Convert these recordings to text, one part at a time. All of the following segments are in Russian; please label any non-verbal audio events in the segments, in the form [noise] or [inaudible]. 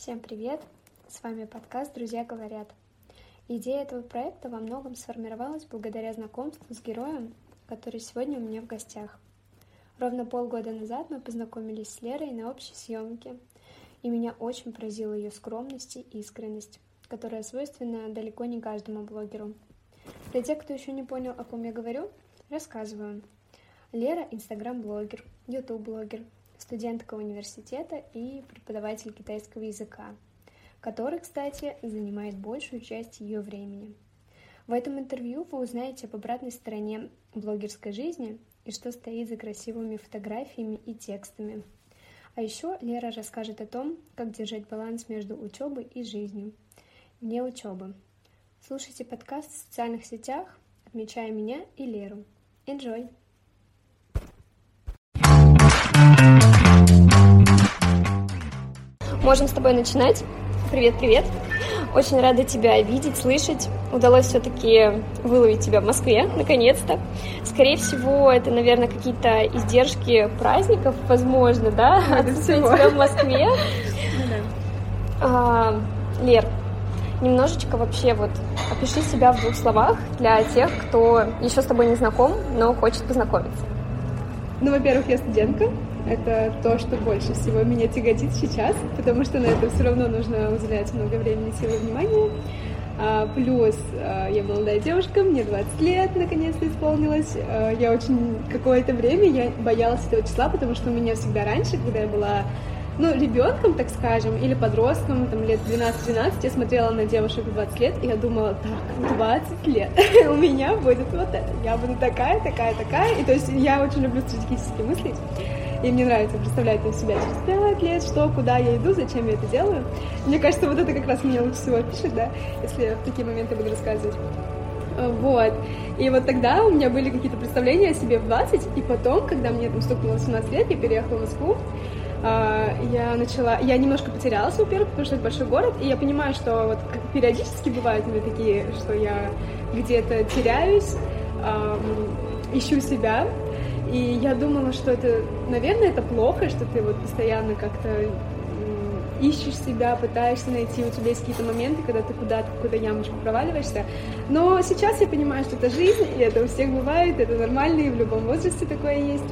Всем привет! С вами подкаст «Друзья говорят». Идея этого проекта во многом сформировалась благодаря знакомству с героем, который сегодня у меня в гостях. Ровно полгода назад мы познакомились с Лерой на общей съемке, и меня очень поразила ее скромность и искренность, которая свойственна далеко не каждому блогеру. Для тех, кто еще не понял, о ком я говорю, рассказываю. Лера – инстаграм-блогер, ютуб-блогер, студентка университета и преподаватель китайского языка, который, кстати, занимает большую часть ее времени. В этом интервью вы узнаете об обратной стороне блогерской жизни и что стоит за красивыми фотографиями и текстами. А еще Лера расскажет о том, как держать баланс между учебой и жизнью, вне учебы. Слушайте подкаст в социальных сетях, отмечая меня и Леру. Enjoy! Можем с тобой начинать. Привет, привет. Очень рада тебя видеть, слышать. Удалось все-таки выловить тебя в Москве, наконец-то. Скорее всего, это, наверное, какие-то издержки праздников, возможно, да? [laughs] Отсутствие тебя в Москве. [laughs] А, Лер, немножечко вообще вот опиши себя в двух словах для тех, кто еще с тобой не знаком, но хочет познакомиться. Ну, во-первых, я студентка, это то, что больше всего меня тяготит сейчас, потому что на это все равно нужно уделять много времени, силы, внимания. А, плюс а, я молодая девушка, мне 20 лет наконец-то исполнилось. А, я очень какое-то время я боялась этого числа, потому что у меня всегда раньше, когда я была ну, ребенком, так скажем, или подростком, там, лет 12-13, я смотрела на девушек в 20 лет, и я думала, так, 20 лет, [laughs] у меня будет вот это, я буду такая, такая, такая, и то есть я очень люблю стратегически мыслить, и мне нравится представлять на себя через пять лет, что, куда я иду, зачем я это делаю. Мне кажется, вот это как раз меня лучше всего пишет, да, если я в такие моменты буду рассказывать. Э, вот. И вот тогда у меня были какие-то представления о себе в 20, и потом, когда мне там стукнуло 18 лет, я переехала в Москву, э, я начала, я немножко потерялась, во-первых, потому что это большой город, и я понимаю, что вот периодически бывают у меня такие, что я где-то теряюсь, ищу себя, и я думала, что это, наверное, это плохо, что ты вот постоянно как-то ищешь себя, пытаешься найти, у тебя есть какие-то моменты, когда ты куда-то, в какую-то ямочку проваливаешься. Но сейчас я понимаю, что это жизнь, и это у всех бывает, это нормально, и в любом возрасте такое есть.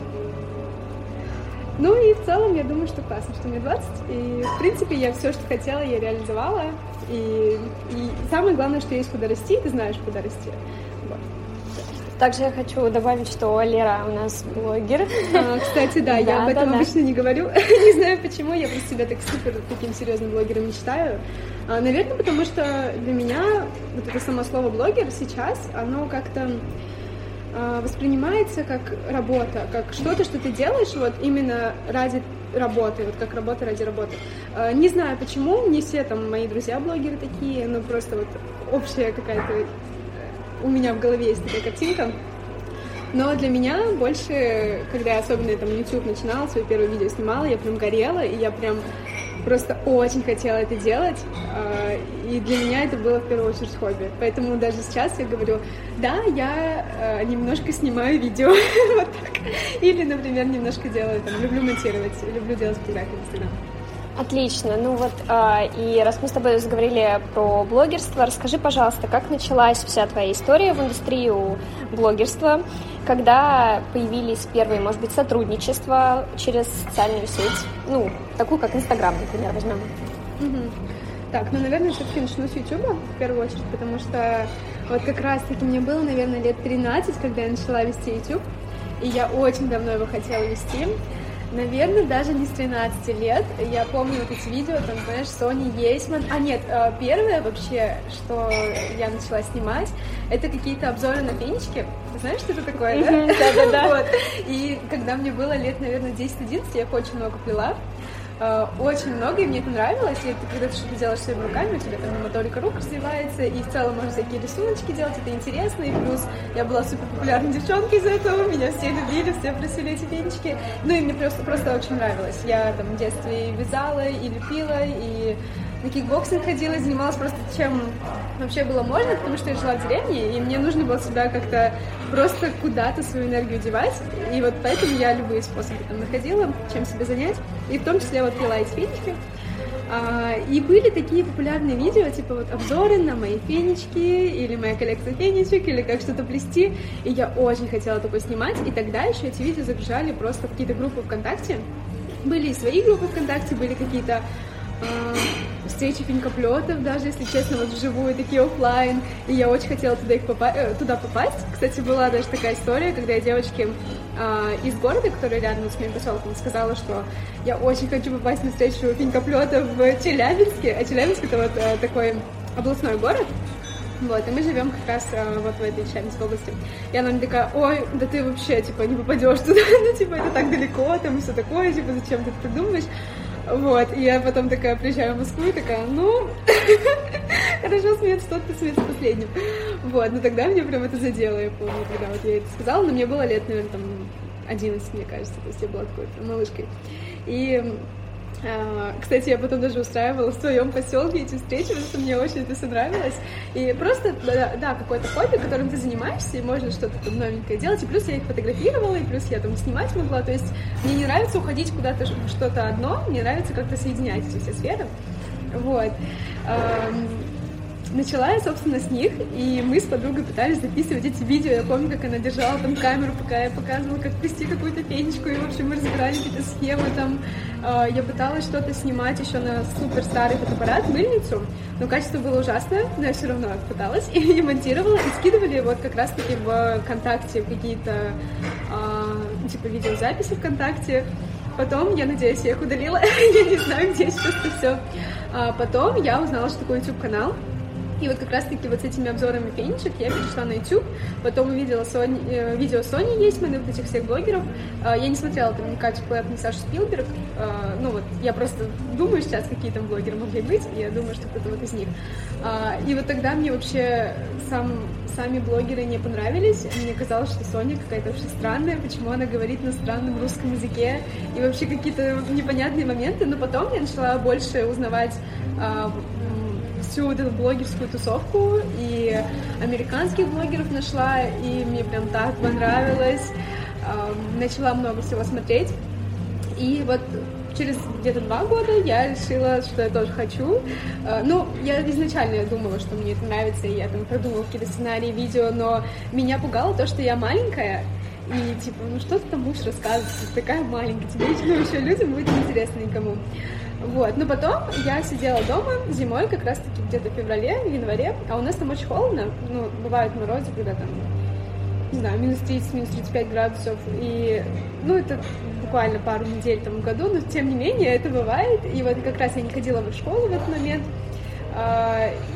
Ну и в целом я думаю, что классно, что мне 20, и в принципе я все, что хотела, я реализовала, и, и самое главное, что есть куда расти, и ты знаешь, куда расти. Также я хочу добавить, что Лера у нас блогер. А, кстати, да, я об этом обычно не говорю. [laughs] не знаю почему, я просто себя так супер таким серьезным блогером не считаю. А, наверное, потому что для меня вот это само слово блогер сейчас, оно как-то а, воспринимается как работа, как что-то, что ты делаешь вот именно ради работы, вот как работа ради работы. Не знаю почему, не все там мои друзья блогеры такие, но просто вот общая какая-то у меня в голове есть такая картинка. Но для меня больше, когда я особенно там YouTube начинала, свое первое видео снимала, я прям горела, и я прям просто очень хотела это делать, а, и для меня это было в первую очередь хобби. Поэтому даже сейчас я говорю, да, я а, немножко снимаю видео, [laughs] вот так. Или, например, немножко делаю, там, люблю монтировать, люблю делать фотографии в Инстаграм. Отлично. Ну вот, э, и раз мы с тобой заговорили про блогерство, расскажи, пожалуйста, как началась вся твоя история в индустрию блогерства, когда появились первые, может быть, сотрудничества через социальную сеть, ну, такую, как Инстаграм, например, возьмем. Так, ну, наверное, все-таки начну с Ютуба в первую очередь, потому что вот как раз-таки мне было, наверное, лет 13, когда я начала вести YouTube, и я очень давно его хотела вести. Наверное, даже не с 13 лет. Я помню вот эти видео, там, знаешь, Сони Ейсман. А нет, э, первое вообще, что я начала снимать, это какие-то обзоры на фенечки. знаешь, что это такое, да? Да-да-да. [laughs] И когда мне было лет, наверное, 10-11, я их очень много плела. Э, очень много, и мне это нравилось. И ты, когда ты что-то делаешь своими руками, у тебя там моторика рук развивается, и в целом можно всякие рисуночки делать, это интересно. И плюс я была супер популярной девчонкой из-за этого, меня все любили, все просили эти венчики. Ну и мне просто, просто очень нравилось. Я там в детстве и вязала, и лепила, и на кикбоксинг ходила, занималась просто чем вообще было можно, потому что я жила в деревне, и мне нужно было себя как-то просто куда-то свою энергию девать, и вот поэтому я любые способы там находила, чем себя занять, и в том числе вот плела эти фенечки. А, и были такие популярные видео, типа вот обзоры на мои фенечки, или моя коллекция фенечек, или как что-то плести. И я очень хотела такое снимать. И тогда еще эти видео загружали просто в какие-то группы ВКонтакте. Были и свои группы ВКонтакте, были какие-то встречи финькоплетов, даже если честно, вот вживую, такие офлайн, и я очень хотела туда, их попа- э, туда попасть. Кстати, была даже такая история, когда я девочке э, из города, которая рядом с моим поселком, сказала, что я очень хочу попасть на встречу финькоплетов в Челябинске, а Челябинск это вот э, такой областной город, вот, и мы живем как раз э, вот в этой Челябинской области. И она мне такая, ой, да ты вообще, типа, не попадешь туда, [laughs] ну, типа, это так далеко, там, и все такое, типа, зачем ты это придумываешь? Вот, и я потом такая приезжаю в Москву и такая, ну, [laughs] хорошо, смеется тот, кто смеется последним. Вот, но тогда меня прям это задело, я помню, когда вот я это сказала, но мне было лет, наверное, там 11, мне кажется, то есть я была такой малышкой. И кстати, я потом даже устраивала в своем поселке эти встречи, потому что мне очень это все нравилось. И просто, да, да какое-то хобби, которым ты занимаешься, и можно что-то там новенькое делать. И плюс я их фотографировала, и плюс я там снимать могла. То есть мне не нравится уходить куда-то что-то одно, мне нравится как-то соединять эти все сферы. Вот начала я, собственно, с них, и мы с подругой пытались записывать эти видео. Я помню, как она держала там камеру, пока я показывала, как плести какую-то фенечку, и, в общем, мы разбирали какие-то схемы там. А, я пыталась что-то снимать еще на супер старый фотоаппарат, мыльницу, но качество было ужасное, но я все равно пыталась [laughs] и, монтировала, и скидывали вот как раз-таки в ВКонтакте какие-то, э, типа, видеозаписи ВКонтакте. Потом, я надеюсь, я их удалила, [laughs] я не знаю, где сейчас это все. А потом я узнала, что такое YouTube-канал, и вот как раз-таки вот с этими обзорами фенечек я перешла на YouTube, потом увидела Сони, э, видео Сони Есман вот этих всех блогеров. Э, я не смотрела там ни Катю Клэп, ни Сашу Спилберг. Э, ну вот, я просто думаю сейчас, какие там блогеры могли быть, и я думаю, что кто-то вот из них. Э, и вот тогда мне вообще сам, сами блогеры не понравились. Мне казалось, что Соня какая-то вообще странная, почему она говорит на странном русском языке, и вообще какие-то непонятные моменты. Но потом я начала больше узнавать всю вот эту блогерскую тусовку, и американских блогеров нашла, и мне прям так понравилось. Начала много всего смотреть. И вот через где-то два года я решила, что я тоже хочу. А, ну, я изначально думала, что мне это нравится, и я там продумала какие-то сценарии, видео, но меня пугало то, что я маленькая, и типа, ну что ты там будешь рассказывать, ты такая маленькая, тебе ну, еще людям будет интересно никому. Вот, но потом я сидела дома зимой, как раз-таки где-то в феврале, в январе, а у нас там очень холодно, ну, бывают морозы, когда там, не знаю, минус 30, минус 35 градусов, и, ну, это буквально пару недель там в году, но тем не менее это бывает, и вот как раз я не ходила в школу в этот момент,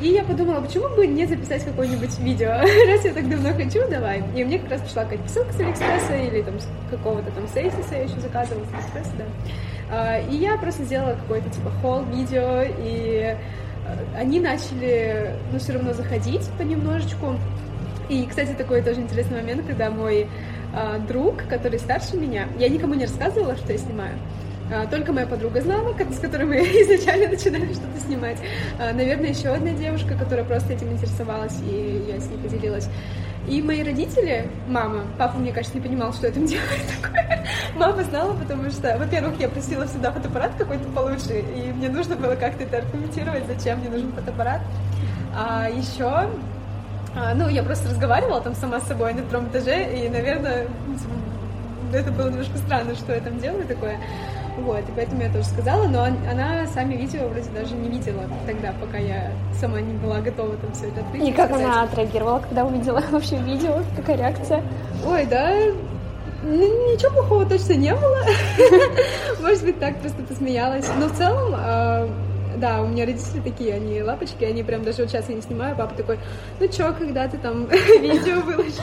и я подумала, почему бы не записать какое-нибудь видео, [laughs] раз я так давно хочу, давай. И мне как раз пришла какая-то ссылка с Алиэкспресса или там с какого-то там Сейсиса я еще заказывала с Алиэкспресса, да. А, и я просто сделала какой-то типа холл видео, и э, они начали, ну, все равно заходить понемножечку. И, кстати, такой тоже интересный момент, когда мой э, друг, который старше меня, я никому не рассказывала, что я снимаю, а, только моя подруга знала, с которой мы [laughs] изначально начинали что-то снимать. Наверное, еще одна девушка, которая просто этим интересовалась, и я с ней поделилась. И мои родители, мама, папа, мне кажется, не понимал, что я там [laughs] делаю такое. Мама знала, потому что, во-первых, я просила сюда фотоаппарат какой-то получше, и мне нужно было как-то это аргументировать, зачем мне нужен фотоаппарат. А еще, а, ну, я просто разговаривала там сама с собой на втором этаже, и, наверное, это было немножко странно, что я там делаю такое. Вот, и поэтому я тоже сказала, но она сами видео вроде даже не видела тогда, пока я сама не была готова там все это открыть. И как сказать. она отреагировала, когда увидела [laughs] вообще видео? Какая реакция? Ой, да, ничего плохого точно не было. [laughs] Может быть, так просто посмеялась. Но в целом а, да, у меня родители такие, они лапочки, они прям даже вот сейчас я не снимаю, папа такой, ну чё, когда ты там [laughs] видео выложишь?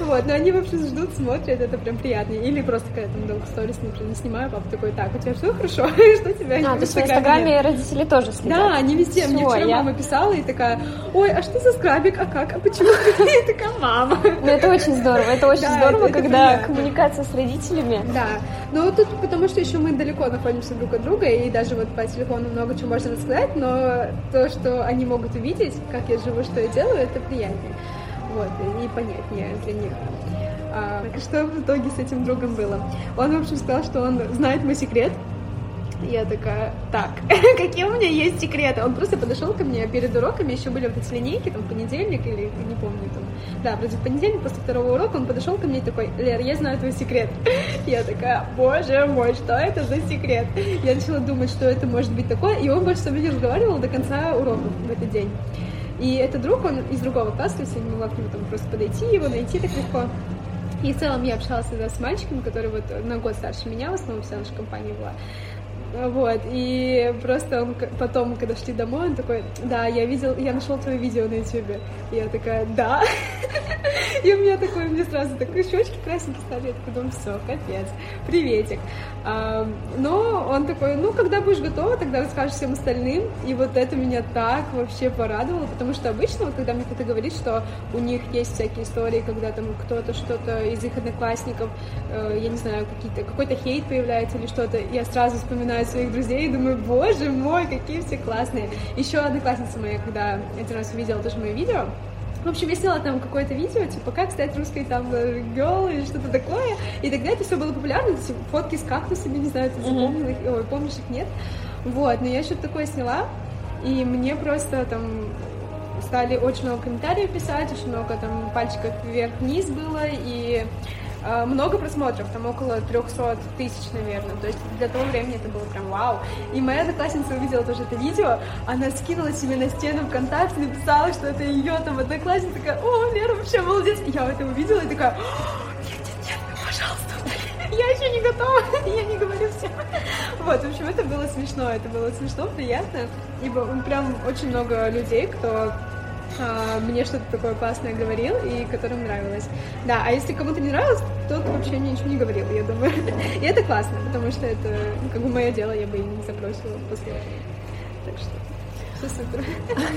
Вот, но они вообще ждут, смотрят, это прям приятно. Или просто когда там долго сторис, например, не снимаю, папа такой, так, у тебя все хорошо? [laughs] Что тебя А, то есть в Инстаграме родители тоже следят? Да, они везде. Мне вчера мама писала и такая, ой, а что за скрабик, а как, а почему? [laughs] Я такая, мама. Ну это очень здорово, это очень здорово, когда коммуникация с родителями. Да, но тут потому что еще мы далеко находимся друг от друга, и даже вот по телефону много чего можно рассказать, но то, что они могут увидеть, как я живу, что я делаю, это приятнее. Вот, и понятнее для них. А, что в итоге с этим другом было? Он, в общем, сказал, что он знает мой секрет, Я такая, так, [laughs] какие у меня есть секреты? Он просто подошел ко мне перед уроками, еще были вот эти линейки, там, понедельник или, не помню, там, да, вроде понедельник после второго урока он подошел ко мне и такой, Лер, я знаю твой секрет. [laughs] Я такая, боже мой, что это за секрет? Я начала думать, что это может быть такое, и он больше со мной не разговаривал до конца урока в этот день. И этот друг, он из другого класса, то есть я не могла к нему там просто подойти, его найти так легко. И в целом я общалась тогда с мальчиком, который вот на год старше меня, в основном вся наша компания была. Вот, и просто он потом, когда шли домой, он такой, да, я видел, я нашел твое видео на ютубе. И я такая, да. [laughs] И у меня такой, мне сразу такой щечки красненькие стали, я думаю, все, капец, приветик. Но он такой, ну, когда будешь готова, тогда расскажешь всем остальным. И вот это меня так вообще порадовало, потому что обычно, вот когда мне кто-то говорит, что у них есть всякие истории, когда там кто-то что-то из их одноклассников, э, я не знаю, какие-то, какой-то хейт появляется или что-то, я сразу вспоминаю своих друзей и думаю, боже мой, какие все классные. Еще одноклассница моя, когда один раз увидела тоже мое видео, в общем, я сняла там какое-то видео, типа, как стать русской там girl или что-то такое. И тогда это все было популярно, эти фотки с кактусами, не знаю, ты запомнила их, ой, помнишь их, нет? Вот, но я что-то такое сняла, и мне просто там стали очень много комментариев писать, очень много там пальчиков вверх-вниз было, и много просмотров, там около 300 тысяч, наверное. То есть для того времени это было прям вау. И моя одноклассница увидела тоже это видео, она скинула себе на стену ВКонтакте, написала, что это ее там одноклассница, такая, о, Лера вообще молодец. Я это увидела и такая, нет, нет, нет, пожалуйста, я еще не готова, [laughs] я не говорю все. Вот, в общем, это было смешно, это было смешно, приятно, ибо прям очень много людей, кто а, мне что-то такое классное говорил и которым нравилось. Да, а если кому-то не нравилось, тот вообще мне ничего не говорил, я думаю. [laughs] и это классно, потому что это ну, как бы мое дело, я бы и не забросила после этого. Так что все супер.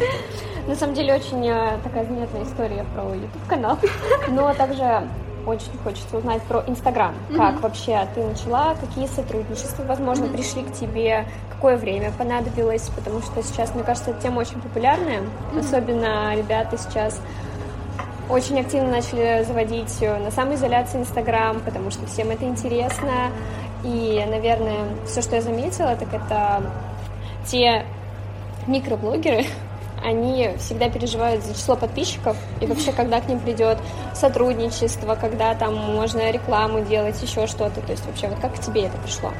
[laughs] На самом деле очень э, такая занятная история про YouTube канал, [laughs] но также очень хочется узнать про Инстаграм. Как mm-hmm. вообще ты начала, какие сотрудничества, возможно, mm-hmm. пришли к тебе, какое время понадобилось, потому что сейчас, мне кажется, эта тема очень популярная, mm-hmm. особенно ребята сейчас очень активно начали заводить э, на самоизоляции Инстаграм, потому что всем это интересно. И, наверное, все, что я заметила, так это те микроблогеры, [laughs] они всегда переживают за число подписчиков и вообще, когда к ним придет сотрудничество, когда там можно рекламу делать, еще что-то. То есть вообще, вот как к тебе это пришло?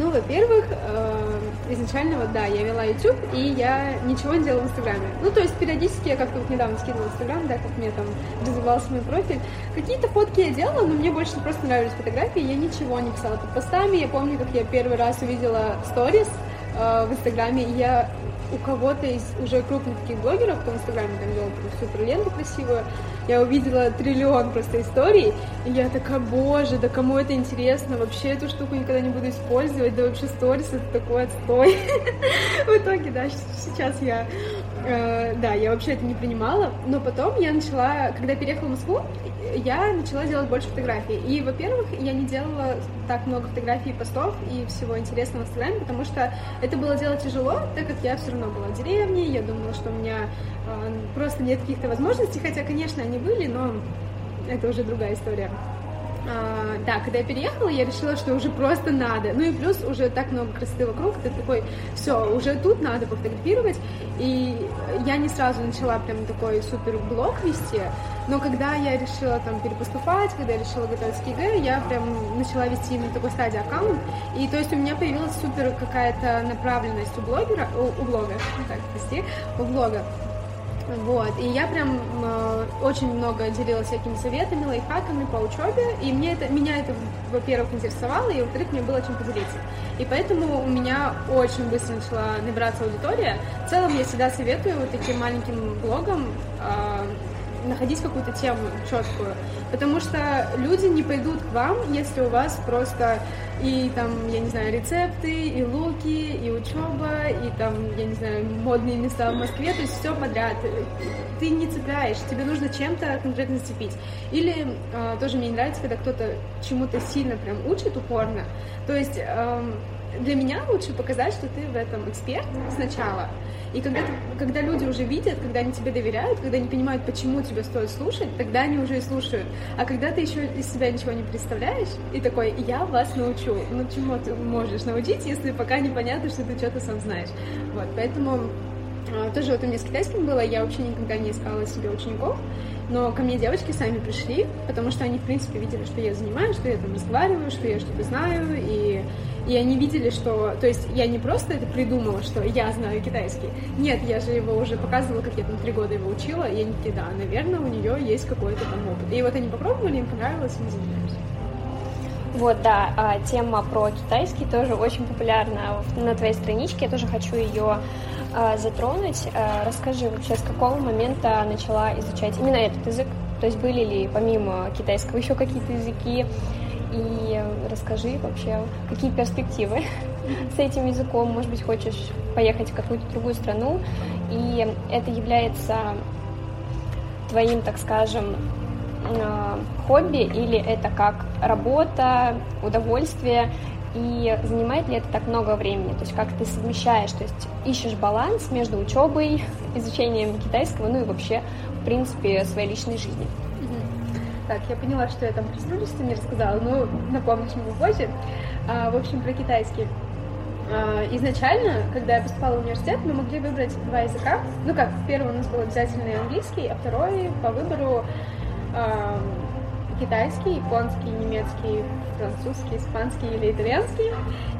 Ну, во-первых, э, изначально вот да, я вела YouTube, и я ничего не делала в Инстаграме. Ну, то есть периодически я как-то вот недавно скинула Инстаграм, да, как мне там развивался мой профиль. Какие-то фотки я делала, но мне больше просто нравились фотографии, я ничего не писала под постами. Я помню, как я первый раз увидела сторис э, в Инстаграме, и я у кого-то из уже крупных таких блогеров, кто в Инстаграме там делал супер ленту красивую, я увидела триллион просто историй, и я такая, боже, да кому это интересно, вообще эту штуку никогда не буду использовать, да вообще сторис это такой отстой. [laughs] В итоге, да, сейчас я, э, да, я вообще это не принимала, но потом я начала, когда переехала в Москву, я начала делать больше фотографий. И, во-первых, я не делала так много фотографий постов и всего интересного в Инстаграме, потому что это было делать тяжело, так как я все равно была в деревне, я думала, что у меня э, просто нет каких-то возможностей, хотя, конечно, они были, но это уже другая история. А, да, когда я переехала, я решила, что уже просто надо. Ну и плюс уже так много красоты вокруг, ты такой, все, уже тут надо пофотографировать. И я не сразу начала прям такой супер блог вести, но когда я решила там перепоступать, когда я решила готовиться к ЕГЭ, я прям начала вести на такой study аккаунт. И то есть у меня появилась супер какая-то направленность у блогера, у, у блога, [laughs] так, прости, у блога. Вот, и я прям э, очень много делилась всякими советами, лайфхаками по учебе, и мне это, меня это, во-первых, интересовало, и, во-вторых, мне было чем поделиться. И поэтому у меня очень быстро начала набираться аудитория. В целом я всегда советую вот таким маленьким блогам э, находить какую-то тему четкую, потому что люди не пойдут к вам, если у вас просто и там, я не знаю, рецепты, и луки, и учеба, и там, я не знаю, модные места в Москве, то есть все подряд. Ты не цепляешь, тебе нужно чем-то конкретно зацепить. Или э, тоже мне не нравится, когда кто-то чему-то сильно прям учит упорно. То есть э, для меня лучше показать, что ты в этом эксперт сначала, и когда, ты, когда люди уже видят, когда они тебе доверяют, когда они понимают, почему тебе стоит слушать, тогда они уже и слушают. А когда ты еще из себя ничего не представляешь, и такой, я вас научу. Ну, чему ты можешь научить, если пока непонятно, что ты что-то сам знаешь. Вот, поэтому тоже вот у меня с китайским было, я вообще никогда не искала себе учеников, но ко мне девочки сами пришли, потому что они, в принципе, видели, что я занимаюсь, что я там разговариваю, что я что-то знаю, и и они видели, что... То есть я не просто это придумала, что я знаю китайский. Нет, я же его уже показывала, как я там три года его учила, и они такие, да, наверное, у нее есть какой-то там опыт. И вот они попробовали, им понравилось, и мы занимаемся. Вот, да, а тема про китайский тоже очень популярна на твоей страничке, я тоже хочу ее а, затронуть. А, расскажи вообще, с какого момента начала изучать именно этот язык? То есть были ли помимо китайского еще какие-то языки? и расскажи вообще, какие перспективы [laughs] с этим языком. Может быть, хочешь поехать в какую-то другую страну, и это является твоим, так скажем, э, хобби или это как работа, удовольствие, и занимает ли это так много времени? То есть как ты совмещаешь, то есть ищешь баланс между учебой, [laughs] изучением китайского, ну и вообще, в принципе, своей личной жизнью? Так, я поняла, что я там ты не рассказала, но напомню чему позже. А, в общем, про китайский. А, изначально, когда я поступала в университет, мы могли выбрать два языка. Ну как, первый у нас был обязательный английский, а второй по выбору а, китайский, японский, немецкий, французский, испанский или итальянский.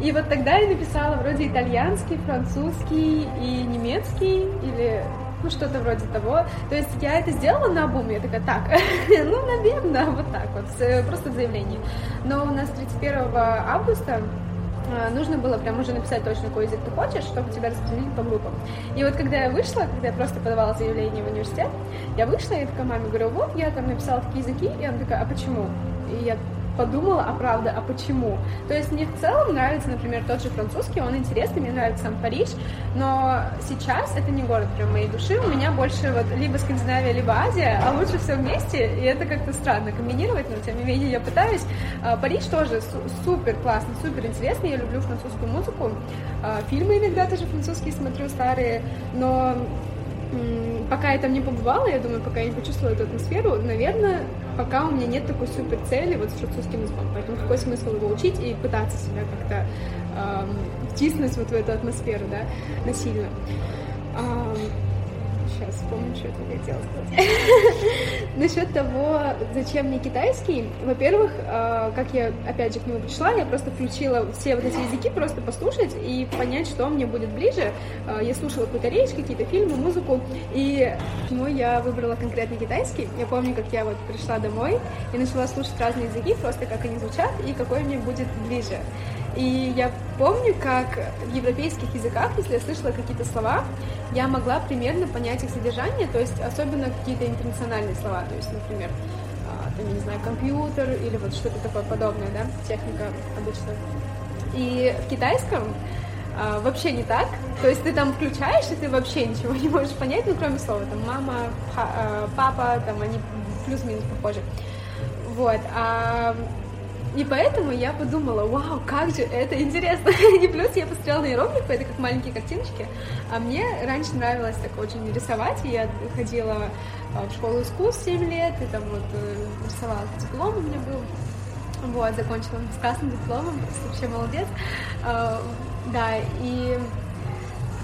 И вот тогда я написала вроде итальянский, французский и немецкий, или ну что-то вроде того. То есть я это сделала на обум, я такая, так, [laughs] ну, наверное, вот так вот, просто в заявлении. Но у нас 31 августа нужно было прям уже написать точно, какой язык ты хочешь, чтобы тебя распределили по группам. И вот когда я вышла, когда я просто подавала заявление в университет, я вышла и такая маме говорю, вот, я там написала такие языки, и она такая, а почему? И я подумала, а правда, а почему? То есть мне в целом нравится, например, тот же французский, он интересный, мне нравится сам Париж, но сейчас это не город прям моей души, у меня больше вот либо Скандинавия, либо Азия, а лучше все вместе, и это как-то странно комбинировать, но тем не менее я пытаюсь. А, Париж тоже супер классный, супер интересный, я люблю французскую музыку, а, фильмы иногда тоже французские смотрю, старые, но пока я там не побывала, я думаю, пока я не почувствовала эту атмосферу, наверное, пока у меня нет такой супер цели вот с французским языком. Поэтому какой смысл его учить и пытаться себя как-то эм, втиснуть вот в эту атмосферу, да, насильно. Эм, сейчас вспомню, что это хотела сказать. [laughs] Насчет того, зачем мне китайский, во-первых, э, как я опять же к нему пришла, я просто включила все вот эти языки, просто послушать и понять, что мне будет ближе. Э, я слушала какую-то речь, какие-то фильмы, музыку, и почему я выбрала конкретно китайский. Я помню, как я вот пришла домой и начала слушать разные языки, просто как они звучат и какой мне будет ближе. И я помню, как в европейских языках, если я слышала какие-то слова, я могла примерно понять их содержание, то есть особенно какие-то интернациональные слова, то есть, например, а, там, я не знаю, компьютер или вот что-то такое подобное, да, техника обычно. И в китайском а, вообще не так, то есть ты там включаешь, и ты вообще ничего [laughs] не можешь понять, ну, кроме слова, там, мама, папа, там, они плюс-минус похожи. Вот, а и поэтому я подумала, вау, как же это интересно. [laughs] И плюс я посмотрела на иероглифы, это как маленькие картиночки. А мне раньше нравилось так очень рисовать, я ходила а, в школу искусств 7 лет, и там вот э, рисовала диплом у меня был. Вот, закончила с красным дипломом, вообще молодец. А, да, и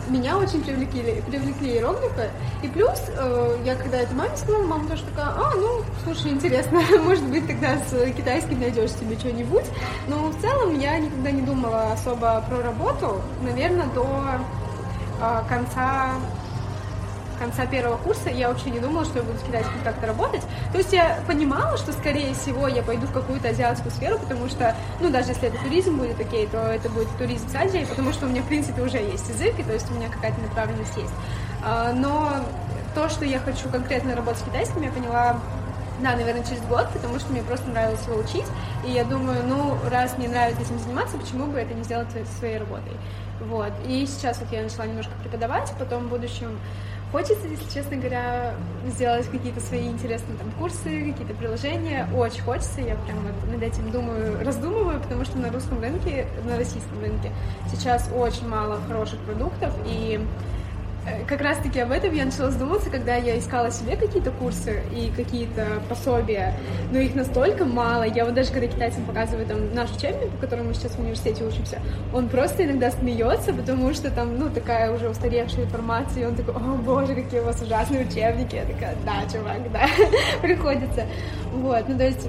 меня очень привлекли, привлекли иероглифы. И плюс, э, я когда это маме сказала, мама тоже такая, а, ну, слушай, интересно, [laughs] может быть, тогда с китайским найдешь себе что-нибудь. Но в целом я никогда не думала особо про работу, наверное, до э, конца конца первого курса я вообще не думала, что я буду с китайским как-то работать. То есть я понимала, что, скорее всего, я пойду в какую-то азиатскую сферу, потому что, ну, даже если это туризм будет окей, то это будет туризм с Азией, потому что у меня, в принципе, уже есть язык, и то есть у меня какая-то направленность есть. А, но то, что я хочу конкретно работать с китайским, я поняла да, наверное, через год, потому что мне просто нравилось его учить. И я думаю, ну, раз мне нравится этим заниматься, почему бы это не сделать своей работой? Вот. И сейчас вот я начала немножко преподавать, потом в будущем Хочется, если честно говоря, сделать какие-то свои интересные там курсы, какие-то приложения. Очень хочется, я прям вот над этим думаю, раздумываю, потому что на русском рынке, на российском рынке сейчас очень мало хороших продуктов, и как раз-таки об этом я начала задумываться, когда я искала себе какие-то курсы и какие-то пособия, но их настолько мало. Я вот даже когда китайцам показываю там наш учебник, по которому мы сейчас в университете учимся, он просто иногда смеется, потому что там, ну, такая уже устаревшая информация, и он такой, о боже, какие у вас ужасные учебники. Я такая, да, чувак, да, [laughs] приходится. Вот, ну, то есть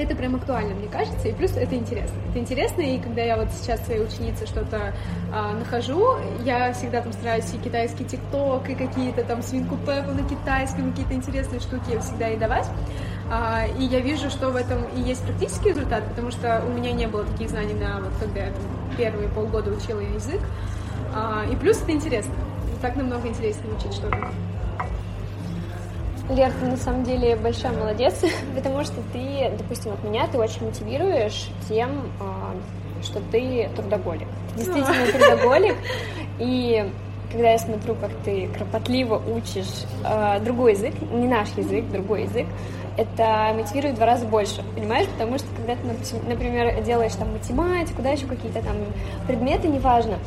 это прям актуально, мне кажется, и плюс это интересно. Это интересно, и когда я вот сейчас своей ученице что-то а, нахожу, я всегда там стараюсь и китайский тикток, и какие-то там свинку Пеппу на китайском, какие-то интересные штуки всегда ей давать. А, и я вижу, что в этом и есть практический результат, потому что у меня не было таких знаний на вот когда я там первые полгода учила язык. А, и плюс это интересно. Так намного интереснее учить что-то. Лер, ты на самом деле большая молодец, [laughs] потому что ты, допустим, от меня ты очень мотивируешь тем, а, что ты трудоголик. действительно [laughs] трудоголик, и когда я смотрю, как ты кропотливо учишь э, другой язык, не наш язык, другой язык, это мотивирует в два раза больше, понимаешь? Потому что когда ты, например, делаешь там математику, да, еще какие-то там предметы, неважно,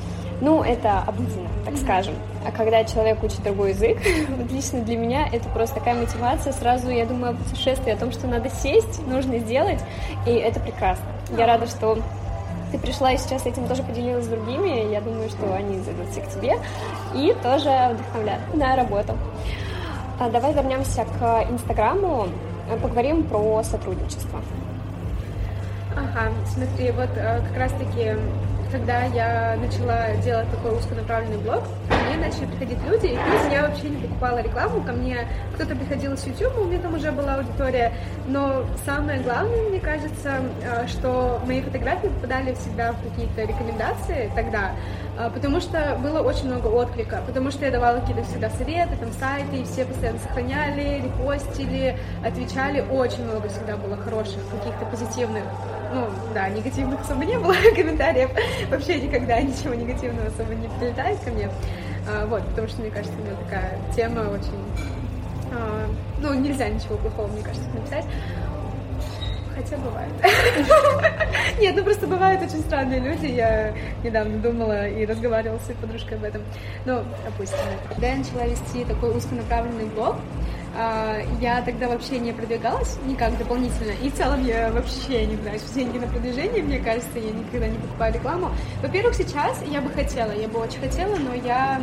ну, это обыденно, так скажем. А когда человек учит другой язык, [laughs] вот лично для меня это просто такая мотивация. Сразу я думаю о путешествии, о том, что надо сесть, нужно сделать, и это прекрасно. Я рада, что ты пришла и сейчас этим тоже поделилась с другими. Я думаю, что они зайдут все к тебе и тоже вдохновляют на работу. А давай вернемся к Инстаграму, поговорим про сотрудничество. Ага, смотри, вот э, как раз-таки когда я начала делать такой узконаправленный блог, мне начали приходить люди, и плюс я вообще не покупала рекламу, ко мне кто-то приходил с YouTube, у меня там уже была аудитория, но самое главное, мне кажется, э, что мои фотографии попадали всегда в какие-то рекомендации тогда, э, потому что было очень много отклика, потому что я давала какие-то всегда советы, там сайты, и все постоянно сохраняли, репостили, отвечали, очень много всегда было хороших, каких-то позитивных ну, да, негативных особо не было [laughs] комментариев. Вообще никогда ничего негативного особо не прилетает ко мне. А, вот, потому что, мне кажется, у меня такая тема очень... А, ну, нельзя ничего плохого, мне кажется, написать. Хотя бывает. [laughs] Нет, ну просто бывают очень странные люди. Я недавно думала и разговаривала с своей подружкой об этом. Ну, допустим, когда я начала вести такой узконаправленный блог, я тогда вообще не продвигалась никак дополнительно. И в целом я вообще не трачу деньги на продвижение, мне кажется, я никогда не покупаю рекламу. Во-первых, сейчас я бы хотела, я бы очень хотела, но я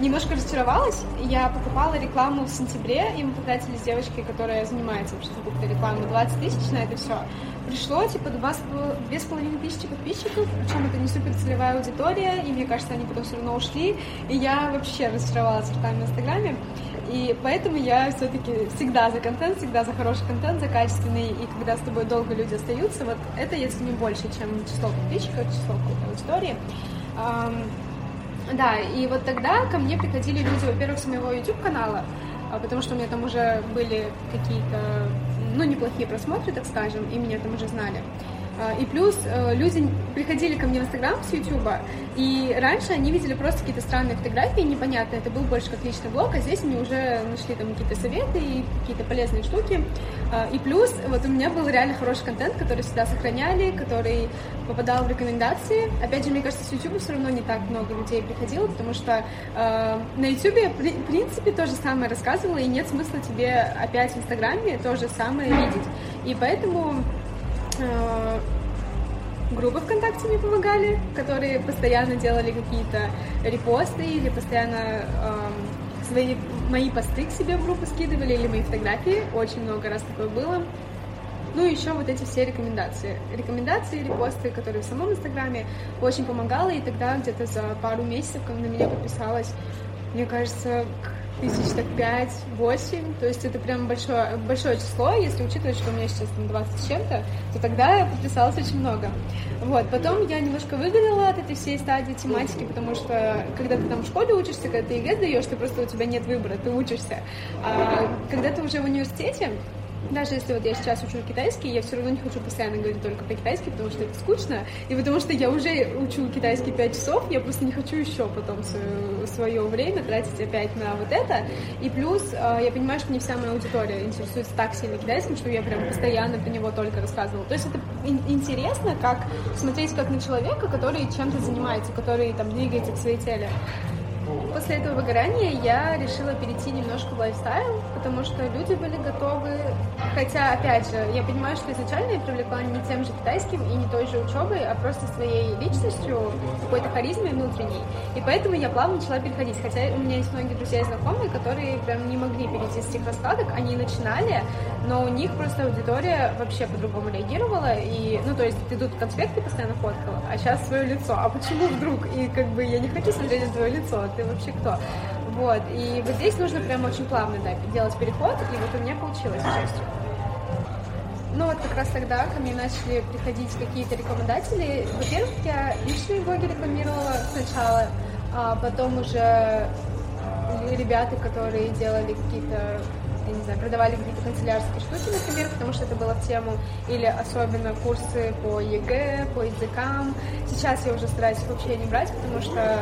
немножко разочаровалась. Я покупала рекламу в сентябре, и мы потратили с девочкой, которая занимается вообще покупкой рекламы, 20 тысяч на это все. Пришло типа два с половиной тысячи подписчиков, причем это не супер целевая аудитория, и мне кажется, они потом все равно ушли. И я вообще разочаровалась в рекламе в Инстаграме. И поэтому я все-таки всегда за контент, всегда за хороший контент, за качественный. И когда с тобой долго люди остаются, вот это, если не больше, чем число подписчиков, число аудитории. Да, и вот тогда ко мне приходили люди, во-первых, с моего YouTube-канала, а, потому что у меня там уже были какие-то, ну, неплохие просмотры, так скажем, и меня там уже знали. А, и плюс э, люди приходили ко мне в Инстаграм с Ютуба, и раньше они видели просто какие-то странные фотографии, непонятно, это был больше как личный блог, а здесь они уже нашли там какие-то советы и какие-то полезные штуки. А, и плюс вот у меня был реально хороший контент, который всегда сохраняли, который попадал в рекомендации. Опять же, мне кажется, с YouTube все равно не так много людей приходило, потому что э, на YouTube в принципе то же самое рассказывала, и нет смысла тебе опять в Инстаграме то же самое видеть. И поэтому Э, группы ВКонтакте мне помогали, которые постоянно делали какие-то репосты или постоянно э, свои мои посты к себе в группу скидывали или мои фотографии. Очень много раз такое было. Ну и еще вот эти все рекомендации. Рекомендации, репосты, которые в самом Инстаграме очень помогало, и тогда где-то за пару месяцев, на меня подписалось, мне кажется, тысяч так 5-8, то есть это прям большое, большое число, если учитывать, что у меня сейчас там 20 с чем-то, то тогда их подписалось очень много. Вот, потом я немножко выгорела от этой всей study тематики, потому что когда ты там в школе учишься, когда ты ЕГЭ сдаешь, ты просто у тебя нет выбора, ты учишься. А когда ты уже в университете, даже если вот я сейчас учу китайский, я все равно не хочу постоянно говорить только по-китайски, потому что это скучно, и потому что я уже учу китайский 5 часов, я просто не хочу еще потом свое, время тратить опять на вот это, и плюс э, я понимаю, что не вся моя аудитория интересуется так сильно китайским, что я прям постоянно про него только рассказывала. То есть это интересно, как смотреть как на человека, который чем-то занимается, который там двигается к своей цели. После этого выгорания я решила перейти немножко в лайфстайл, потому что люди были готовы, хотя, опять же, я понимаю, что изначально я привлекла не тем же китайским и не той же учебой, а просто своей личностью, какой-то харизмой внутренней. И поэтому я плавно начала переходить, хотя у меня есть многие друзья и знакомые, которые прям не могли перейти с этих раскладок, они начинали, но у них просто аудитория вообще по-другому реагировала, и, ну, то есть ты тут конспекты постоянно фоткала, а сейчас свое лицо, а почему вдруг? И как бы я не хочу смотреть на твое лицо, ты вообще кто? Вот, и вот здесь нужно прям очень плавно да, делать переход, и вот у меня получилось, к счастью. Ну вот как раз тогда ко мне начали приходить какие-то рекламодатели. Во-первых, я личные блоги рекламировала сначала, а потом уже ребята, которые делали какие-то я не знаю, продавали какие-то канцелярские штуки, например, потому что это было в тему, или особенно курсы по ЕГЭ, по языкам. Сейчас я уже стараюсь вообще не брать, потому что,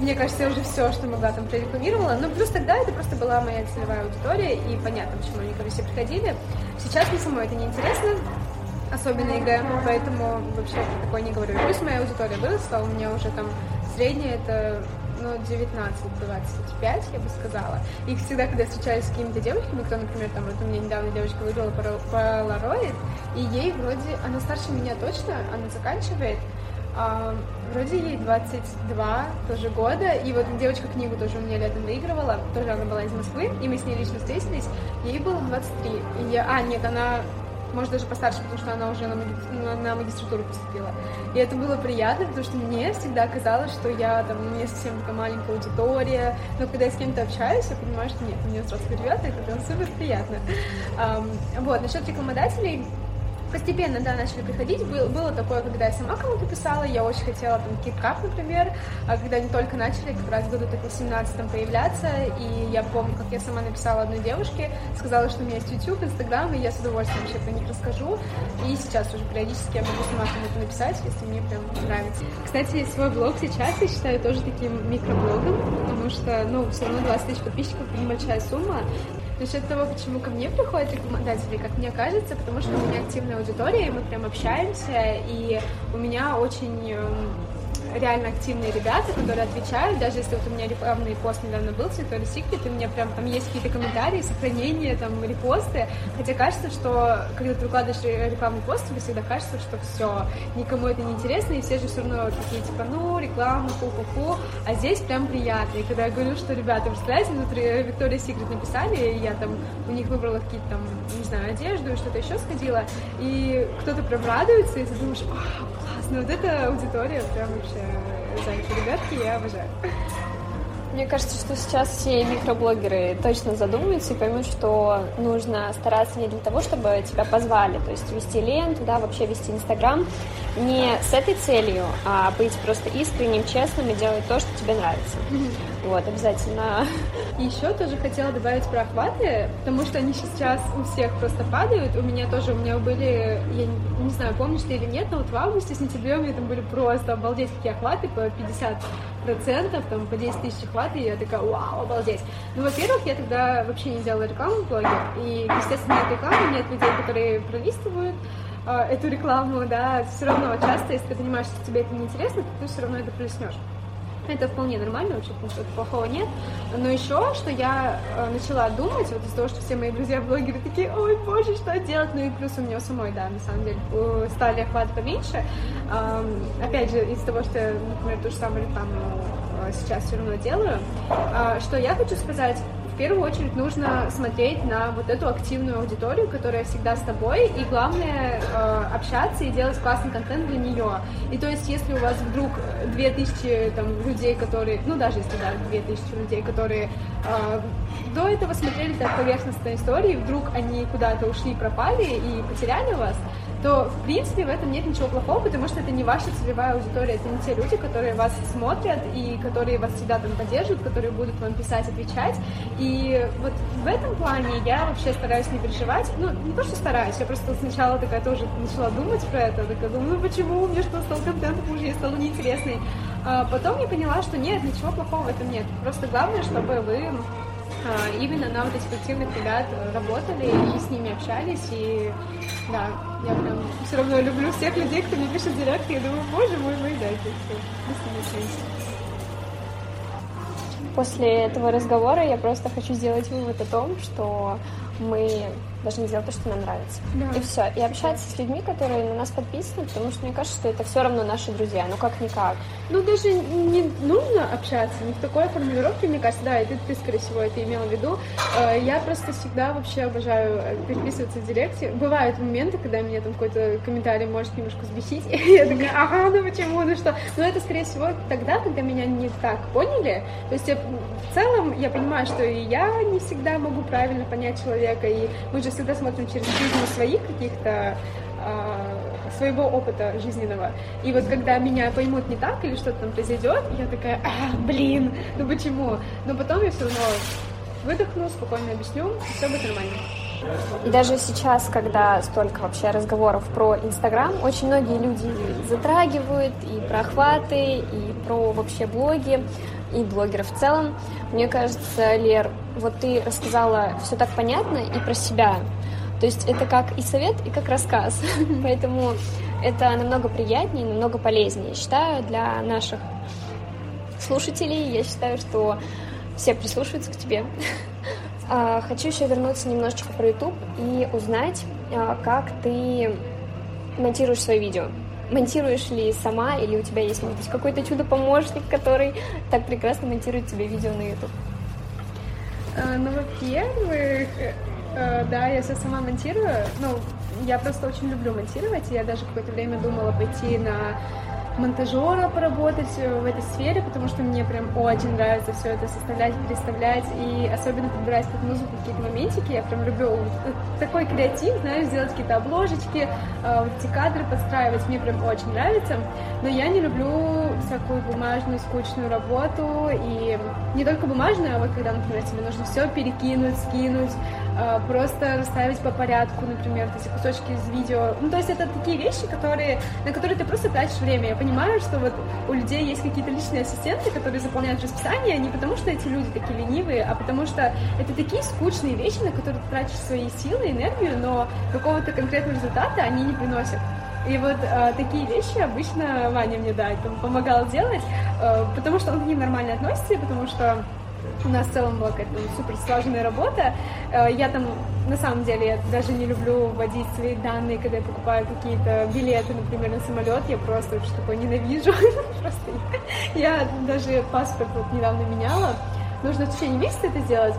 мне кажется, я уже все, что могла там прорекламировала. Но плюс тогда это просто была моя целевая аудитория, и понятно, почему они ко мне все приходили. Сейчас мне самой это не интересно, особенно ЕГЭ, поэтому вообще такое не говорю. Плюс моя аудитория выросла, у меня уже там средняя это ну, 19-25, я бы сказала. И всегда, когда я встречаюсь с какими-то девочками, кто, например, там, вот у меня недавно девочка выиграла полароид, и ей вроде, она старше меня точно, она заканчивает, а, вроде ей 22 тоже года, и вот девочка книгу тоже у меня летом выигрывала, тоже она была из Москвы, и мы с ней лично встретились, ей было 23, и я, а, нет, она может, даже постарше, потому что она уже на, маги... на магистратуру поступила. И это было приятно, потому что мне всегда казалось, что я там, у меня совсем такая маленькая аудитория, но когда я с кем-то общаюсь, я понимаю, что нет, у меня взрослые ребята, это прям супер приятно. Um, вот, насчет рекламодателей, постепенно, да, начали приходить. Был, было такое, когда я сама кому-то писала, я очень хотела там KitKat, например, а когда они только начали, как раз году так 18 появляться, и я помню, как я сама написала одной девушке, сказала, что у меня есть YouTube, Instagram, и я с удовольствием вообще про них расскажу, и сейчас уже периодически я могу сама кому-то написать, если мне прям нравится. Кстати, свой блог сейчас я считаю тоже таким микроблогом, потому что, ну, все равно 20 тысяч подписчиков — небольшая сумма, Насчет того, почему ко мне приходят рекламодатели, как мне кажется, потому что у меня активная аудитория, и мы прям общаемся, и у меня очень эм, реально активные ребята, которые отвечают, даже если вот у меня рекламный пост недавно был, Victoria's Secret, и меня прям там есть какие-то комментарии, сохранения, там, репосты, хотя кажется, что когда ты выкладываешь рекламный пост, тебе всегда кажется, что все, никому это не интересно, и все же все равно такие, типа, ну, реклама, фу-фу-фу, а здесь прям приятно, и когда я говорю, что, ребята, представляете, внутри Victoria's Secret написали, и я там у них выбрала какие-то там, не знаю, одежду и что-то еще сходила, и кто-то прям радуется, и ты думаешь, а, классно, вот эта аудитория прям вообще зайки, ребятки, я обожаю. Мне кажется, что сейчас все микроблогеры точно задумаются и поймут, что нужно стараться не для того, чтобы тебя позвали, то есть вести ленту, да, вообще вести Инстаграм, не с этой целью, а быть просто искренним, честным и делать то, что тебе нравится. Вот, обязательно. Еще тоже хотела добавить про охваты, потому что они сейчас у всех просто падают. У меня тоже, у меня были, я не, не знаю, помнишь ты или нет, но вот в августе, сентябре у меня там были просто обалдеть какие охваты по 50 процентов, там по 10 тысяч охваты, и я такая, вау, обалдеть. Ну, во-первых, я тогда вообще не делала рекламу в блоге, и, естественно, нет рекламы, нет людей, которые пролистывают, а, эту рекламу, да, все равно часто, если ты понимаешь, что тебе это неинтересно, ты все равно это плеснешь. Это вполне нормально, вообще ничего плохого нет. Но еще, что я э, начала думать, вот из-за того, что все мои друзья-блогеры такие, ой, боже, что делать? Ну и плюс у меня самой, да, на самом деле, стали охваты поменьше. Опять же, из-за того, что, например, ту же самую рекламу э, сейчас все равно делаю. Э, что я хочу сказать, в первую очередь нужно смотреть на вот эту активную аудиторию, которая всегда с тобой, и главное э, общаться и делать классный контент для нее. И то есть, если у вас вдруг 2000 там, людей, которые, ну даже если да, 2000 людей, которые э, до этого смотрели так поверхностные истории, вдруг они куда-то ушли, пропали и потеряли вас, то, в принципе, в этом нет ничего плохого, потому что это не ваша целевая аудитория, это не те люди, которые вас смотрят и которые вас всегда там поддерживают, которые будут вам писать, отвечать. И вот в этом плане я вообще стараюсь не переживать. Ну, не то, что стараюсь, я просто сначала такая тоже начала думать про это. Такая думаю, ну почему мне что, стал контент хуже, я стала неинтересной. А потом я поняла, что нет, ничего плохого в этом нет. Просто главное, чтобы вы именно на вот этих активных ребят работали и с ними общались. И да, я прям все равно люблю всех людей, кто мне пишет директ, я думаю, боже мой, мой дайте, все, мы. После этого разговора я просто хочу сделать вывод о том, что мы должны делать то, что нам нравится. Да. И все. И общаться с людьми, которые на нас подписаны, потому что мне кажется, что это все равно наши друзья, ну как-никак. Ну даже не нужно общаться, не в такой формулировке, мне кажется, да, и ты, ты скорее всего, это имела в виду. Э, я просто всегда вообще обожаю э, переписываться в директе. Бывают моменты, когда меня там какой-то комментарий может немножко взбесить, [laughs] и я такая, ага, ну почему, ну что? Но это, скорее всего, тогда, когда меня не так поняли. То есть я, в целом я понимаю, что и я не всегда могу правильно понять человека, и мы же всегда смотрим через призму своих каких-то а, своего опыта жизненного. И вот когда меня поймут не так или что-то там произойдет, я такая, а, блин, ну почему? Но потом я все равно выдохну, спокойно объясню, и все будет нормально. И даже сейчас, когда столько вообще разговоров про Инстаграм, очень многие люди затрагивают и про охваты, и про вообще блоги, и блогеров в целом. Мне кажется, Лер, вот ты рассказала все так понятно и про себя. То есть это как и совет, и как рассказ. [laughs] Поэтому это намного приятнее, намного полезнее, считаю, для наших слушателей. Я считаю, что все прислушиваются к тебе. [laughs] А, хочу еще вернуться немножечко про YouTube и узнать, а, как ты монтируешь свои видео. Монтируешь ли сама, или у тебя есть, может быть, какой-то чудо-помощник, который так прекрасно монтирует тебе видео на YouTube? А, ну, во-первых, э, да, я все сама монтирую. Ну, я просто очень люблю монтировать, и я даже какое-то время думала пойти на монтажера поработать в этой сфере, потому что мне прям очень нравится все это составлять, переставлять, и особенно подбирать под музыку какие-то моментики, я прям люблю такой креатив, знаешь, сделать какие-то обложечки, а, вот эти кадры подстраивать, мне прям очень нравится, но я не люблю всякую бумажную, скучную работу, и не только бумажную, а вот когда, например, тебе нужно все перекинуть, скинуть, просто расставить по порядку, например, эти кусочки из видео. Ну, то есть это такие вещи, которые, на которые ты просто тратишь время. Я понимаю, что вот у людей есть какие-то личные ассистенты, которые заполняют расписание не потому, что эти люди такие ленивые, а потому что это такие скучные вещи, на которые ты тратишь свои силы, энергию, но какого-то конкретного результата они не приносят. И вот э, такие вещи обычно Ваня мне, да, там, помогал делать, э, потому что он к ним нормально относится, потому что у нас в целом была какая-то супер сложная работа. Э, я там, на самом деле, я даже не люблю вводить свои данные, когда я покупаю какие-то билеты, например, на самолет. Я просто что такое ненавижу. [laughs] Просто я даже паспорт вот недавно меняла. Нужно в течение месяца это сделать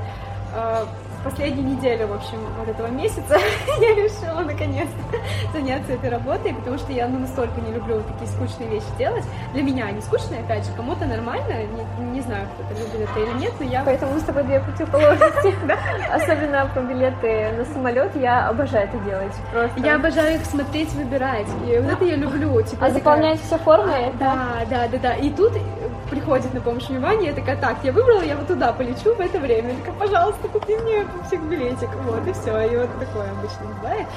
э, последнюю неделю, в общем, вот этого месяца [laughs] я решила наконец [laughs] заняться этой работой, потому что я ну, настолько не люблю такие скучные вещи делать. Для меня они скучные, опять же, кому-то нормально, не, не знаю, кто-то любит это или нет, но я... Поэтому мы с тобой две противоположности. [laughs] Особенно про билеты на самолет я обожаю это делать. Просто. Я обожаю их смотреть, выбирать. И вот это я люблю. Типа, а заполнять все формы? Да, да, да, да. И тут приходит на помощь внимание, я такая, так, я выбрала, я вот туда полечу в это время. Я такая, пожалуйста, купи мне всех билетик. Вот, и все. И вот такое обычно бывает.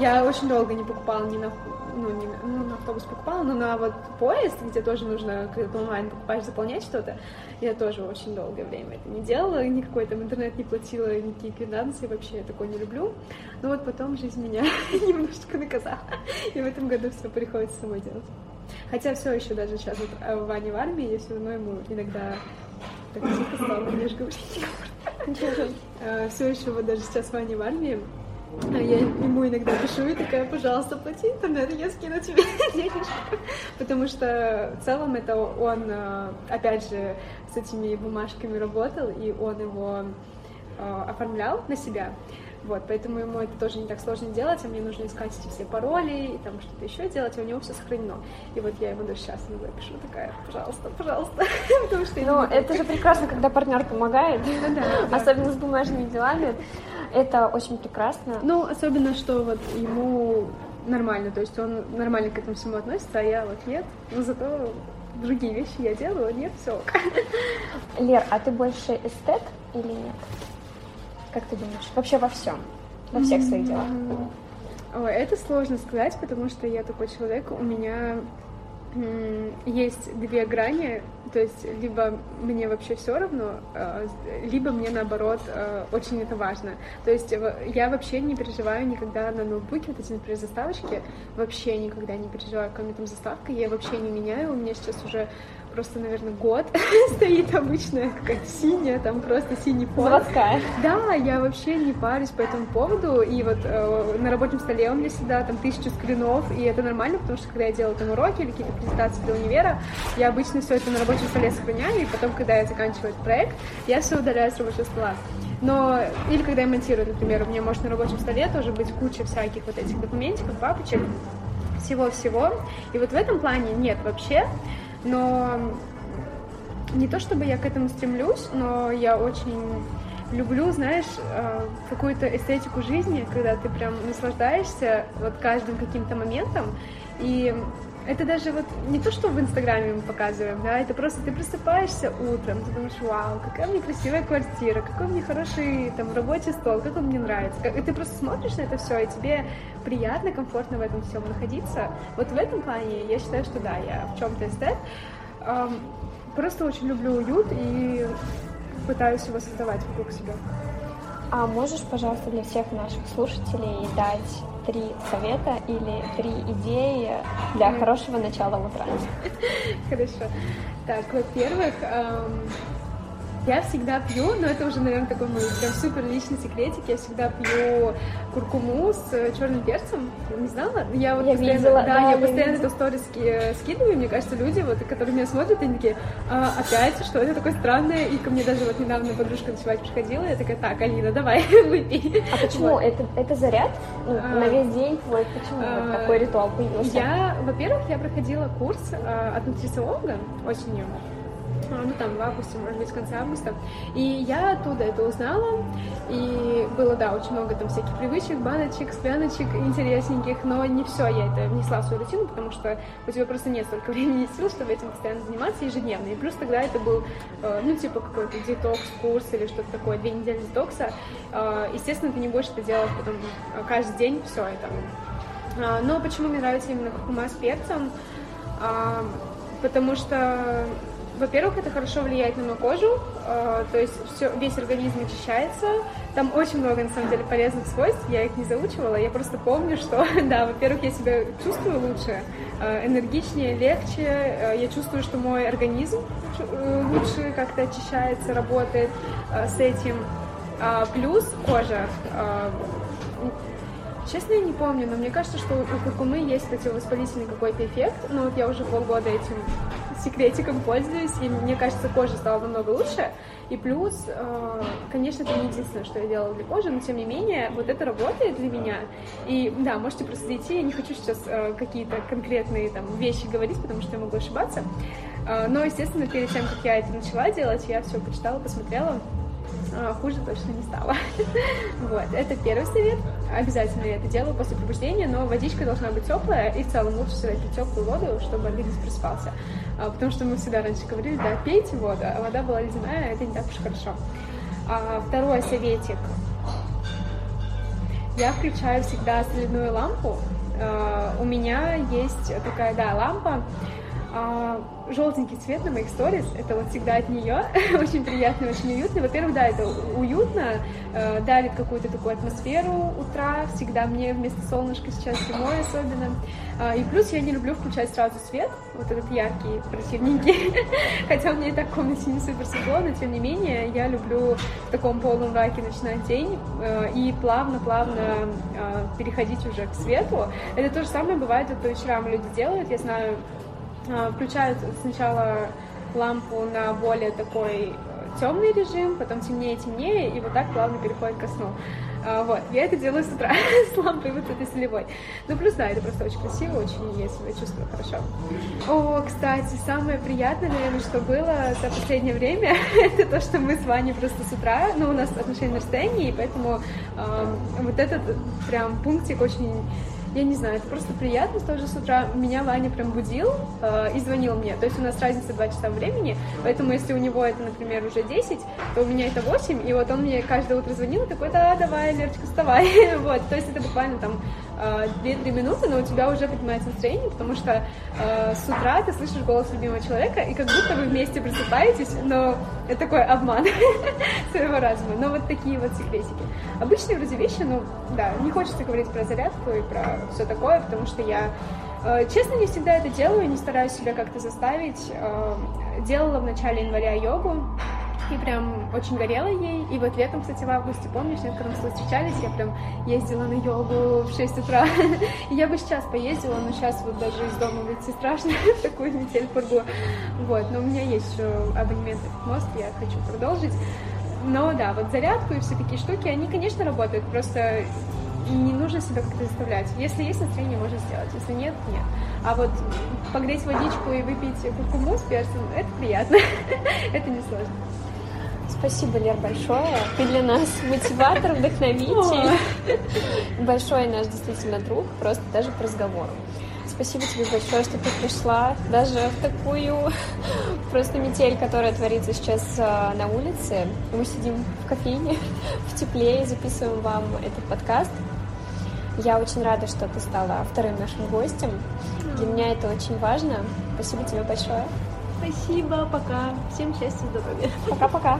Я очень долго не покупала ни на ну, не, ну, на автобус покупала, но на вот поезд, где тоже нужно, когда ты онлайн покупаешь, заполнять что-то, я тоже очень долгое время это не делала, никакой там интернет не платила, никакие квитанции, вообще я такое не люблю. Но вот потом жизнь меня [laughs] немножечко наказала, и в этом году все приходится самой делать. Хотя все еще даже сейчас вот э, Ваня в армии, я все равно ему иногда так тихо стало, мне же некомфортно. Все еще вот даже сейчас Ваня в армии, а я ему иногда пишу и такая, пожалуйста, плати интернет, я скину тебе [laughs] денежку. Потому что в целом это он, э, опять же, с этими бумажками работал, и он его э, оформлял на себя. Вот, поэтому ему это тоже не так сложно делать, а мне нужно искать эти все пароли и там что-то еще делать, а у него все сохранено. И вот я ему даже сейчас иногда пишу такая, пожалуйста, пожалуйста, [laughs] потому что... Ну, это же прекрасно, когда партнер помогает, [laughs] особенно с бумажными делами. Это очень прекрасно. Ну, особенно, что вот ему нормально, то есть он нормально к этому всему относится, а я вот нет, но зато другие вещи я делаю, нет, все. [laughs] Лер, а ты больше эстет или нет? Как ты думаешь? Вообще во всем, во всех своих делах. Ой, это сложно сказать, потому что я такой человек, у меня есть две грани, то есть либо мне вообще все равно, а, либо мне наоборот а, очень это важно. То есть я вообще не переживаю никогда на ноутбуке, вот эти, например, заставочки, вообще никогда не переживаю, кроме там заставка, я вообще не меняю, у меня сейчас уже просто, наверное, год [laughs] стоит обычная какая-то синяя, там просто синий фон. Заводская. Да, я вообще не парюсь по этому поводу, и вот э, на рабочем столе у меня всегда там тысячу скринов, и это нормально, потому что когда я делаю там уроки или какие-то презентации для универа, я обычно все это на рабочем столе сохраняю, и потом, когда я заканчиваю этот проект, я все удаляю с рабочего стола. Но, или когда я монтирую, например, у меня может на рабочем столе тоже быть куча всяких вот этих документиков, папочек, всего-всего. И вот в этом плане нет вообще но не то чтобы я к этому стремлюсь, но я очень люблю, знаешь, э, какую-то эстетику жизни, когда ты прям наслаждаешься вот каждым каким-то моментом, и это даже вот не то, что в Инстаграме мы показываем, да, это просто ты просыпаешься утром, ты думаешь, вау, какая меня красивая квартира, какой меня хороший там рабочий стол, как он мне нравится. И ты просто смотришь на это все, и тебе приятно, комфортно в этом всем находиться. Вот в этом плане я считаю, что да, я в чем-то эстет. Просто очень люблю уют и пытаюсь его создавать вокруг себя. А можешь, пожалуйста, для всех наших слушателей дать три совета или три идеи для хорошего начала утра? [laughs] Хорошо. Так, во-первых, я всегда пью, но это уже, наверное, такой мой прям супер личный секретик. Я всегда пью куркуму с э, черным перцем. Не знала? Я вот я постоянно, видела, да, да, я, я постоянно эту сторис скидываю. Мне кажется, люди, вот, которые меня смотрят, они такие, а, опять, что это такое странное? И ко мне даже вот недавно подружка ночевать приходила, я такая, так, Алина, давай, [laughs] выпей. А почему? Вот. Это, это заряд? Ну, а, на весь день твой? Почему а, вот такой ритуал появился? Я, во-первых, я проходила курс а, от нутрициолога осенью ну там в августе, может быть, в конце августа. И я оттуда это узнала, и было, да, очень много там всяких привычек, баночек, скляночек интересненьких, но не все я это внесла в свою рутину, потому что у тебя просто нет столько [laughs] времени и сил, чтобы этим постоянно заниматься ежедневно. И плюс тогда это был, э, ну, типа какой-то детокс-курс или что-то такое, две недели детокса. Э, естественно, ты не будешь это делать потом э, каждый день, все это. Но почему мне нравится именно куркума с перцем? Потому что во-первых, это хорошо влияет на мою кожу, э, то есть все, весь организм очищается. Там очень много, на самом деле, полезных свойств, я их не заучивала, я просто помню, что, [laughs] да, во-первых, я себя чувствую лучше, э, энергичнее, легче, э, я чувствую, что мой организм лучше как-то очищается, работает с этим. А, плюс кожа. Честно, я не помню, но мне кажется, что у куркумы есть противовоспалительный какой-то эффект. Ну, вот я уже полгода этим секретиком пользуюсь, и мне кажется, кожа стала намного лучше. И плюс, э, конечно, это не единственное, что я делала для кожи, но тем не менее, вот это работает для меня. И да, можете просто зайти, я не хочу сейчас э, какие-то конкретные там вещи говорить, потому что я могу ошибаться. Э, но, естественно, перед тем, как я это начала делать, я все почитала, посмотрела, хуже точно не стало. [laughs] вот, это первый совет. Обязательно я это делаю после пробуждения, но водичка должна быть теплая, и в целом лучше всегда пить теплую воду, чтобы организм проспался. А, потому что мы всегда раньше говорили, да, пейте воду, а вода была ледяная, это не так уж хорошо. А, второй советик. Я включаю всегда соляную лампу. А, у меня есть такая, да, лампа, а, желтенький цвет на моих сторис, это вот всегда от нее, [laughs] очень приятно, очень уютно. Во-первых, да, это уютно, э, какую-то такую атмосферу утра, всегда мне вместо солнышка сейчас зимой особенно. Э, и плюс я не люблю включать сразу свет, вот этот яркий, противненький, [laughs] хотя у меня и так в комнате не супер светло, но тем не менее я люблю в таком полном мраке начинать день э, и плавно-плавно э, переходить уже к свету. Это то же самое бывает, вот по вечерам люди делают, я знаю, а, включают сначала лампу на более такой э, темный режим, потом темнее темнее, и вот так плавно переходит ко сну. А, вот, я это делаю с утра [laughs] с лампой вот этой солевой. Ну, плюс, да, это просто очень красиво, очень я себя чувствую хорошо. О, кстати, самое приятное, наверное, что было за последнее время, [laughs] это то, что мы с Ваней просто с утра, ну, у нас отношения на расстоянии, и поэтому э, вот этот прям пунктик очень я не знаю, это просто приятно. Тоже с утра меня Ваня прям будил э, и звонил мне. То есть у нас разница 2 часа времени, поэтому если у него это, например, уже 10, то у меня это 8, и вот он мне каждое утро звонил и такой, да, давай, Лерочка, вставай. [laughs] вот, то есть это буквально там 2-3 минуты, но у тебя уже поднимается настроение, потому что э, с утра ты слышишь голос любимого человека, и как будто вы вместе просыпаетесь, но это такой обман [laughs] своего разума. Но вот такие вот секретики. Обычные вроде вещи, ну да, не хочется говорить про зарядку и про все такое, потому что я э, Честно, не всегда это делаю, не стараюсь себя как-то заставить. Э, делала в начале января йогу, и прям очень горела ей. И вот летом, кстати, в августе, помнишь, нет, когда мы встречались, я прям ездила на йогу в 6 утра. [laughs] Я бы сейчас поездила, но сейчас вот даже из дома выйти страшно [laughs] в такую метель пургу. Вот, но у меня есть еще абонемент в мост, я хочу продолжить. Но да, вот зарядку и все такие штуки, они, конечно, работают, просто не нужно себя как-то заставлять. Если есть настроение, можно сделать. Если нет, нет. А вот погреть водичку и выпить куркуму с перцем, это приятно. [laughs] это не сложно. Спасибо, Лер, большое. Ты для нас мотиватор, вдохновитель. Большой наш действительно друг, просто даже по разговору. Спасибо тебе большое, что ты пришла даже в такую просто метель, которая творится сейчас а, на улице. Мы сидим в кофейне [laughs] в тепле и записываем вам этот подкаст. Я очень рада, что ты стала вторым нашим гостем. Для меня это очень важно. Спасибо тебе большое. Спасибо, пока. Всем счастья, здоровья. Пока-пока.